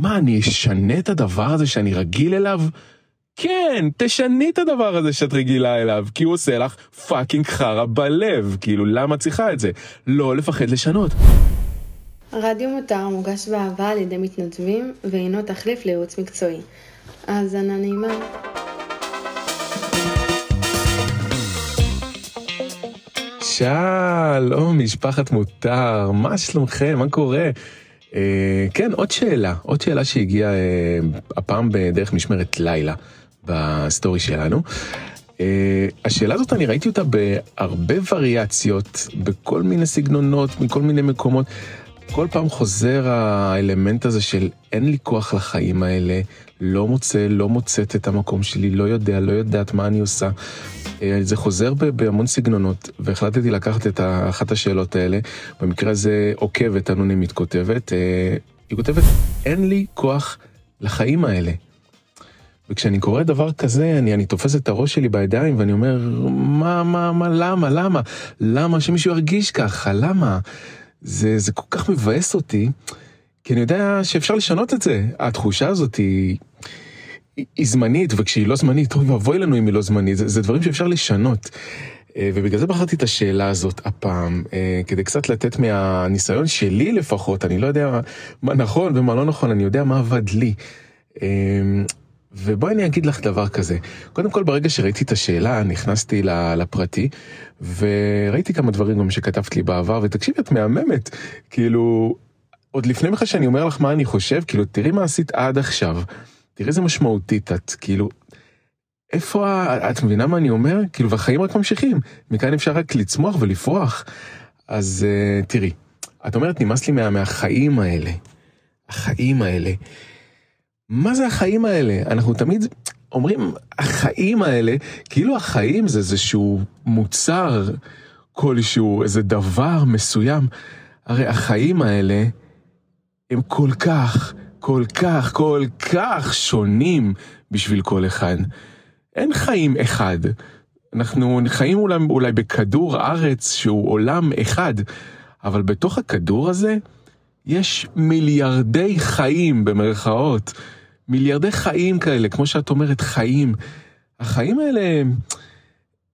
מה, אני אשנה את הדבר הזה שאני רגיל אליו? כן, תשני את הדבר הזה שאת רגילה אליו, כי הוא עושה לך פאקינג חרא בלב. כאילו, למה צריכה את זה? לא לפחד לשנות. רדיו מותר מוגש באהבה על ידי מתנדבים, והינו תחליף לייעוץ מקצועי. האזנה נעימה. שלום, משפחת מותר, מה שלומכם? מה קורה? אה, כן, עוד שאלה, עוד שאלה שהגיעה אה, הפעם בדרך משמרת לילה בסטורי שלנו. אה, השאלה הזאת, אני ראיתי אותה בהרבה וריאציות, בכל מיני סגנונות, מכל מיני מקומות. כל פעם חוזר האלמנט הזה של אין לי כוח לחיים האלה, לא מוצא, לא מוצאת את המקום שלי, לא יודע, לא יודעת מה אני עושה. אה, זה חוזר בהמון סגנונות, והחלטתי לקחת את אחת השאלות האלה, במקרה הזה עוקבת אנונימית כותבת, אה, היא כותבת, אין לי כוח לחיים האלה. וכשאני קורא דבר כזה, אני, אני תופס את הראש שלי בידיים ואני אומר, מה, מה, מה, למה, למה? למה שמישהו ירגיש ככה? למה? זה, זה כל כך מבאס אותי, כי אני יודע שאפשר לשנות את זה. התחושה הזאת היא, היא, היא זמנית, וכשהיא לא זמנית, אוי ואבוי לנו אם היא לא זמנית, זה, זה דברים שאפשר לשנות. אה, ובגלל זה בחרתי את השאלה הזאת הפעם, אה, כדי קצת לתת מהניסיון שלי לפחות, אני לא יודע מה נכון ומה לא נכון, אני יודע מה עבד לי. אה, ובואי אני אגיד לך דבר כזה, קודם כל ברגע שראיתי את השאלה נכנסתי לפרטי וראיתי כמה דברים גם שכתבת לי בעבר ותקשיבי את מהממת, כאילו עוד לפני בכלל שאני אומר לך מה אני חושב, כאילו תראי מה עשית עד עכשיו, תראי איזה משמעותית את, כאילו איפה, את מבינה מה אני אומר? כאילו והחיים רק ממשיכים, מכאן אפשר רק לצמוח ולפרוח, אז uh, תראי, את אומרת נמאס לי מה, מהחיים האלה, החיים האלה. מה זה החיים האלה? אנחנו תמיד אומרים, החיים האלה, כאילו החיים זה איזשהו מוצר כלשהו, איזה דבר מסוים. הרי החיים האלה הם כל כך, כל כך, כל כך שונים בשביל כל אחד. אין חיים אחד. אנחנו חיים אולי, אולי בכדור ארץ שהוא עולם אחד, אבל בתוך הכדור הזה יש מיליארדי חיים במרכאות. מיליארדי חיים כאלה, כמו שאת אומרת, חיים. החיים האלה,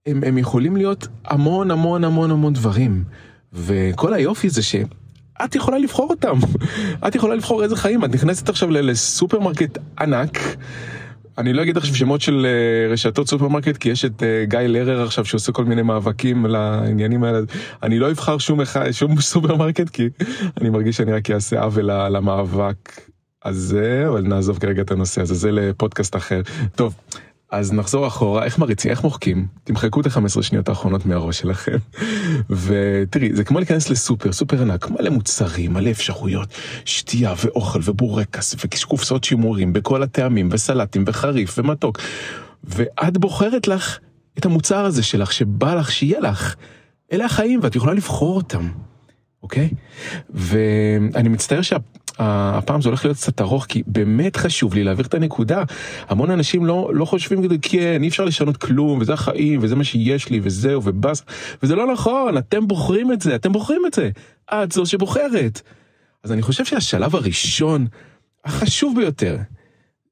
הם, הם יכולים להיות המון המון המון המון דברים. וכל היופי זה שאת יכולה לבחור אותם. את יכולה לבחור איזה חיים. את נכנסת עכשיו לסופרמרקט ענק. אני לא אגיד עכשיו שמות של אה, רשתות סופרמרקט, כי יש את אה, גיא לרר עכשיו שעושה כל מיני מאבקים לעניינים האלה. אני לא אבחר שום, שום סופרמרקט, כי אני מרגיש שאני רק אעשה עוול למאבק אז זה, אבל נעזוב כרגע את הנושא הזה, זה לפודקאסט אחר. טוב, אז נחזור אחורה, איך מריצים, איך מוחקים? תמחקו את ה-15 שניות האחרונות מהראש שלכם. ותראי, זה כמו להיכנס לסופר, סופר ענק, מלא מוצרים, מלא אפשרויות, שתייה ואוכל ובורקס וקופסאות שימורים בכל הטעמים וסלטים וחריף ומתוק. ואת בוחרת לך את המוצר הזה שלך, שבא לך שיהיה לך. אלה החיים ואת יכולה לבחור אותם, אוקיי? ואני מצטער שה... הפעם זה הולך להיות קצת ארוך כי באמת חשוב לי להעביר את הנקודה. המון אנשים לא, לא חושבים כדי כן אי אפשר לשנות כלום וזה החיים וזה מה שיש לי וזהו ובאס. וזה לא נכון אתם בוחרים את זה אתם בוחרים את זה. את זו שבוחרת. אז אני חושב שהשלב הראשון החשוב ביותר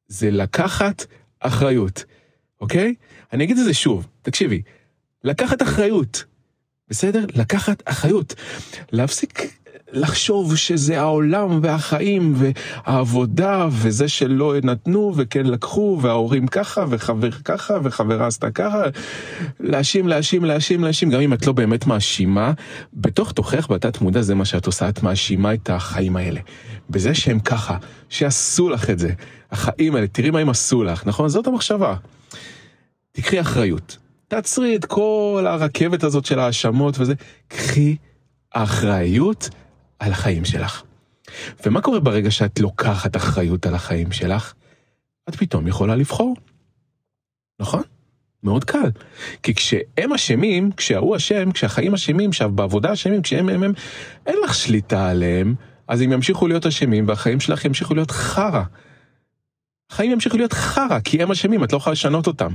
זה לקחת אחריות אוקיי? אני אגיד את זה שוב תקשיבי. לקחת אחריות בסדר? לקחת אחריות. להפסיק לחשוב שזה העולם והחיים והעבודה וזה שלא נתנו וכן לקחו וההורים ככה וחבר ככה וחברה עשתה ככה. להאשים, להאשים, להאשים, להאשים, גם אם את לא באמת מאשימה, בתוך תוכך בתת מודע זה מה שאת עושה, את מאשימה את החיים האלה. בזה שהם ככה, שעשו לך את זה. החיים האלה, תראי מה הם עשו לך, נכון? זאת המחשבה. תקחי אחריות. תעצרי את כל הרכבת הזאת של האשמות וזה, קחי אחריות על החיים שלך. ומה קורה ברגע שאת לוקחת אחריות על החיים שלך? את פתאום יכולה לבחור. נכון? מאוד קל. כי כשהם אשמים, כשההוא אשם, כשהחיים אשמים, כשבעבודה אשמים, כשהם הם הם, אין לך שליטה עליהם, אז הם ימשיכו להיות אשמים והחיים שלך ימשיכו להיות חרא. החיים ימשיכו להיות חרא, כי הם אשמים, את לא יכולה לשנות אותם.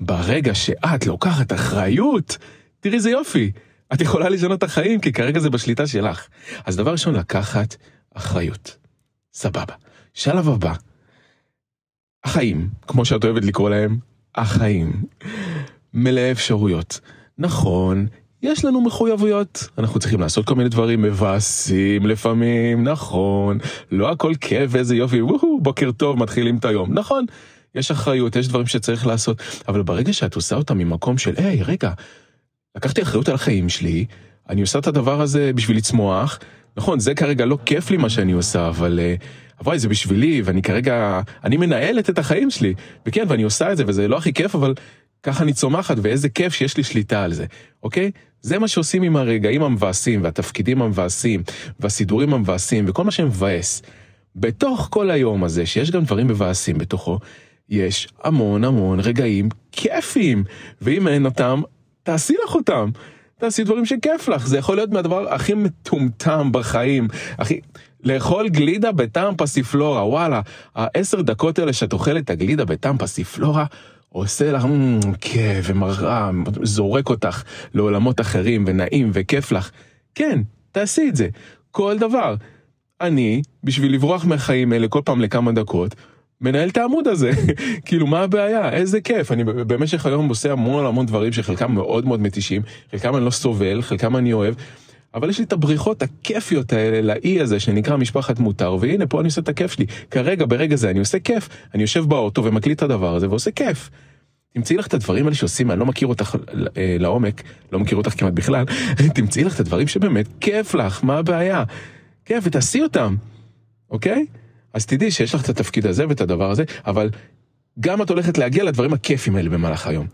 ברגע שאת לוקחת אחריות, תראי איזה יופי. את יכולה לשנות את החיים, כי כרגע זה בשליטה שלך. אז דבר ראשון, לקחת אחריות. סבבה. שלב הבא. החיים, כמו שאת אוהבת לקרוא להם, החיים. מלא אפשרויות. נכון, יש לנו מחויבויות, אנחנו צריכים לעשות כל מיני דברים מבאסים לפעמים, נכון, לא הכל כיף ואיזה יופי, וואו, בוקר טוב, מתחילים את היום, נכון, יש אחריות, יש דברים שצריך לעשות, אבל ברגע שאת עושה אותם ממקום של, היי, רגע, לקחתי אחריות על החיים שלי, אני עושה את הדבר הזה בשביל לצמוח, נכון, זה כרגע לא כיף לי מה שאני עושה, אבל... אבל זה בשבילי, ואני כרגע, אני מנהלת את החיים שלי, וכן, ואני עושה את זה, וזה לא הכי כיף, אבל ככה אני צומחת, ואיזה כיף שיש לי שליטה על זה, אוקיי? זה מה שעושים עם הרגעים המבאסים, והתפקידים המבאסים, והסידורים המבאסים, וכל מה שמבאס. בתוך כל היום הזה, שיש גם דברים מבאסים בתוכו, יש המון המון רגעים כיפיים, ואם אין אותם, תעשי לך אותם. תעשי דברים שכיף לך, זה יכול להיות מהדבר הכי מטומטם בחיים, הכי... לאכול גלידה בטעם פסיפלורה, וואלה, העשר דקות האלה שאת אוכלת את הגלידה בטעם פסיפלורה, עושה לך כיף ומראה, זורק אותך לעולמות אחרים ונעים וכיף לך. כן, תעשי את זה. כל דבר. אני, בשביל לברוח מהחיים האלה כל פעם לכמה דקות, מנהל את העמוד הזה. כאילו, מה הבעיה? איזה כיף. אני במשך היום עושה המון המון דברים שחלקם מאוד מאוד מתישים, חלקם אני לא סובל, חלקם אני אוהב. אבל יש לי את הבריחות הכיפיות האלה לאי הזה שנקרא משפחת מותר, והנה פה אני עושה את הכיף שלי. כרגע, ברגע זה אני עושה כיף. אני יושב באוטו ומקליט את הדבר הזה ועושה כיף. תמצאי לך את הדברים האלה שעושים, אני לא מכיר אותך אה, לעומק, לא מכיר אותך כמעט בכלל, תמצאי לך את הדברים שבאמת כיף לך, מה הבעיה? כיף, ותעשי אותם, אוקיי? אז תדעי שיש לך את התפקיד הזה ואת הדבר הזה, אבל גם את הולכת להגיע לדברים הכיפים האלה במהלך היום.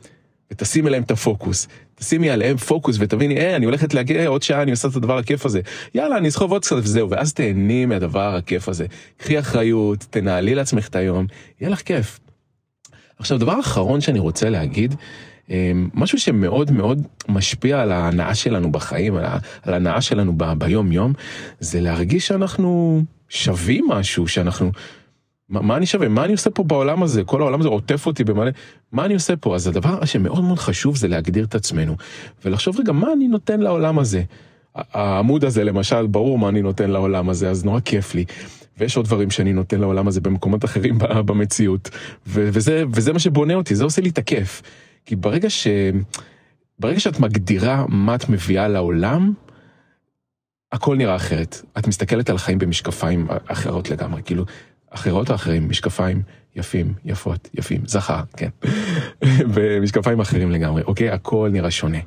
ותשימי עליהם את הפוקוס, תשימי עליהם פוקוס ותביני, אה, אני הולכת להגיע עוד שעה, אני עושה את הדבר הכיף הזה. יאללה, אני אסחוב עוד קצת וזהו, ואז תהני מהדבר הכיף הזה. קחי אחריות, תנהלי לעצמך את היום, יהיה לך כיף. עכשיו, דבר אחרון שאני רוצה להגיד, אמ, משהו שמאוד מאוד משפיע על ההנאה שלנו בחיים, על ההנאה שלנו ביום יום, זה להרגיש שאנחנו שווים משהו, שאנחנו... מה, מה אני שווה? מה אני עושה פה בעולם הזה? כל העולם הזה עוטף אותי במלא... מה אני עושה פה? אז הדבר שמאוד מאוד חשוב זה להגדיר את עצמנו, ולחשוב רגע, מה אני נותן לעולם הזה? העמוד הזה למשל, ברור מה אני נותן לעולם הזה, אז נורא כיף לי. ויש עוד דברים שאני נותן לעולם הזה במקומות אחרים במציאות, וזה, וזה מה שבונה אותי, זה עושה לי את הכיף. כי ברגע ש... ברגע שאת מגדירה מה את מביאה לעולם, הכל נראה אחרת. את מסתכלת על החיים במשקפיים אחרות לגמרי, כאילו, אחרות או אחרים, משקפיים יפים, יפות, יפים, זכר, כן. במשקפיים אחרים לגמרי, אוקיי? הכל נראה שונה.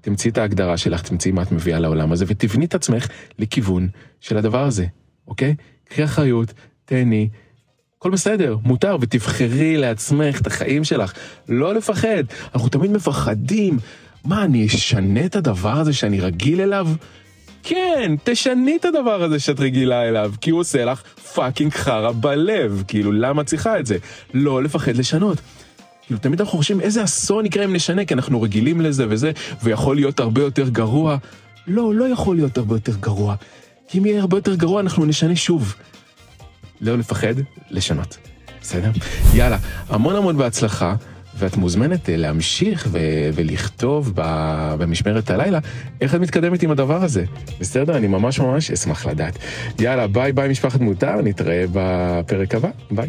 תמצאי את ההגדרה שלך, תמצאי מה את מביאה לעולם הזה, ותבני את עצמך לכיוון של הדבר הזה, אוקיי? קחי אחריות, תהני, הכל בסדר, מותר, ותבחרי לעצמך את החיים שלך, לא לפחד. אנחנו תמיד מפחדים, מה, אני אשנה את הדבר הזה שאני רגיל אליו? כן, תשני את הדבר הזה שאת רגילה אליו, כי הוא עושה לך פאקינג חרא בלב, כאילו, למה צריכה את זה? לא לפחד לשנות. כאילו, תמיד אנחנו חושבים איזה אסון יקרה אם נשנה, כי אנחנו רגילים לזה וזה, ויכול להיות הרבה יותר גרוע. לא, לא יכול להיות הרבה יותר גרוע. אם יהיה הרבה יותר גרוע, אנחנו נשנה שוב. לא לפחד, לשנות. בסדר? יאללה, המון המון בהצלחה. ואת מוזמנת אה, להמשיך ו- ולכתוב ב- במשמרת הלילה איך את מתקדמת עם הדבר הזה. בסדר? אני ממש ממש אשמח לדעת. יאללה, ביי ביי משפחת מותר, נתראה בפרק הבא. ביי.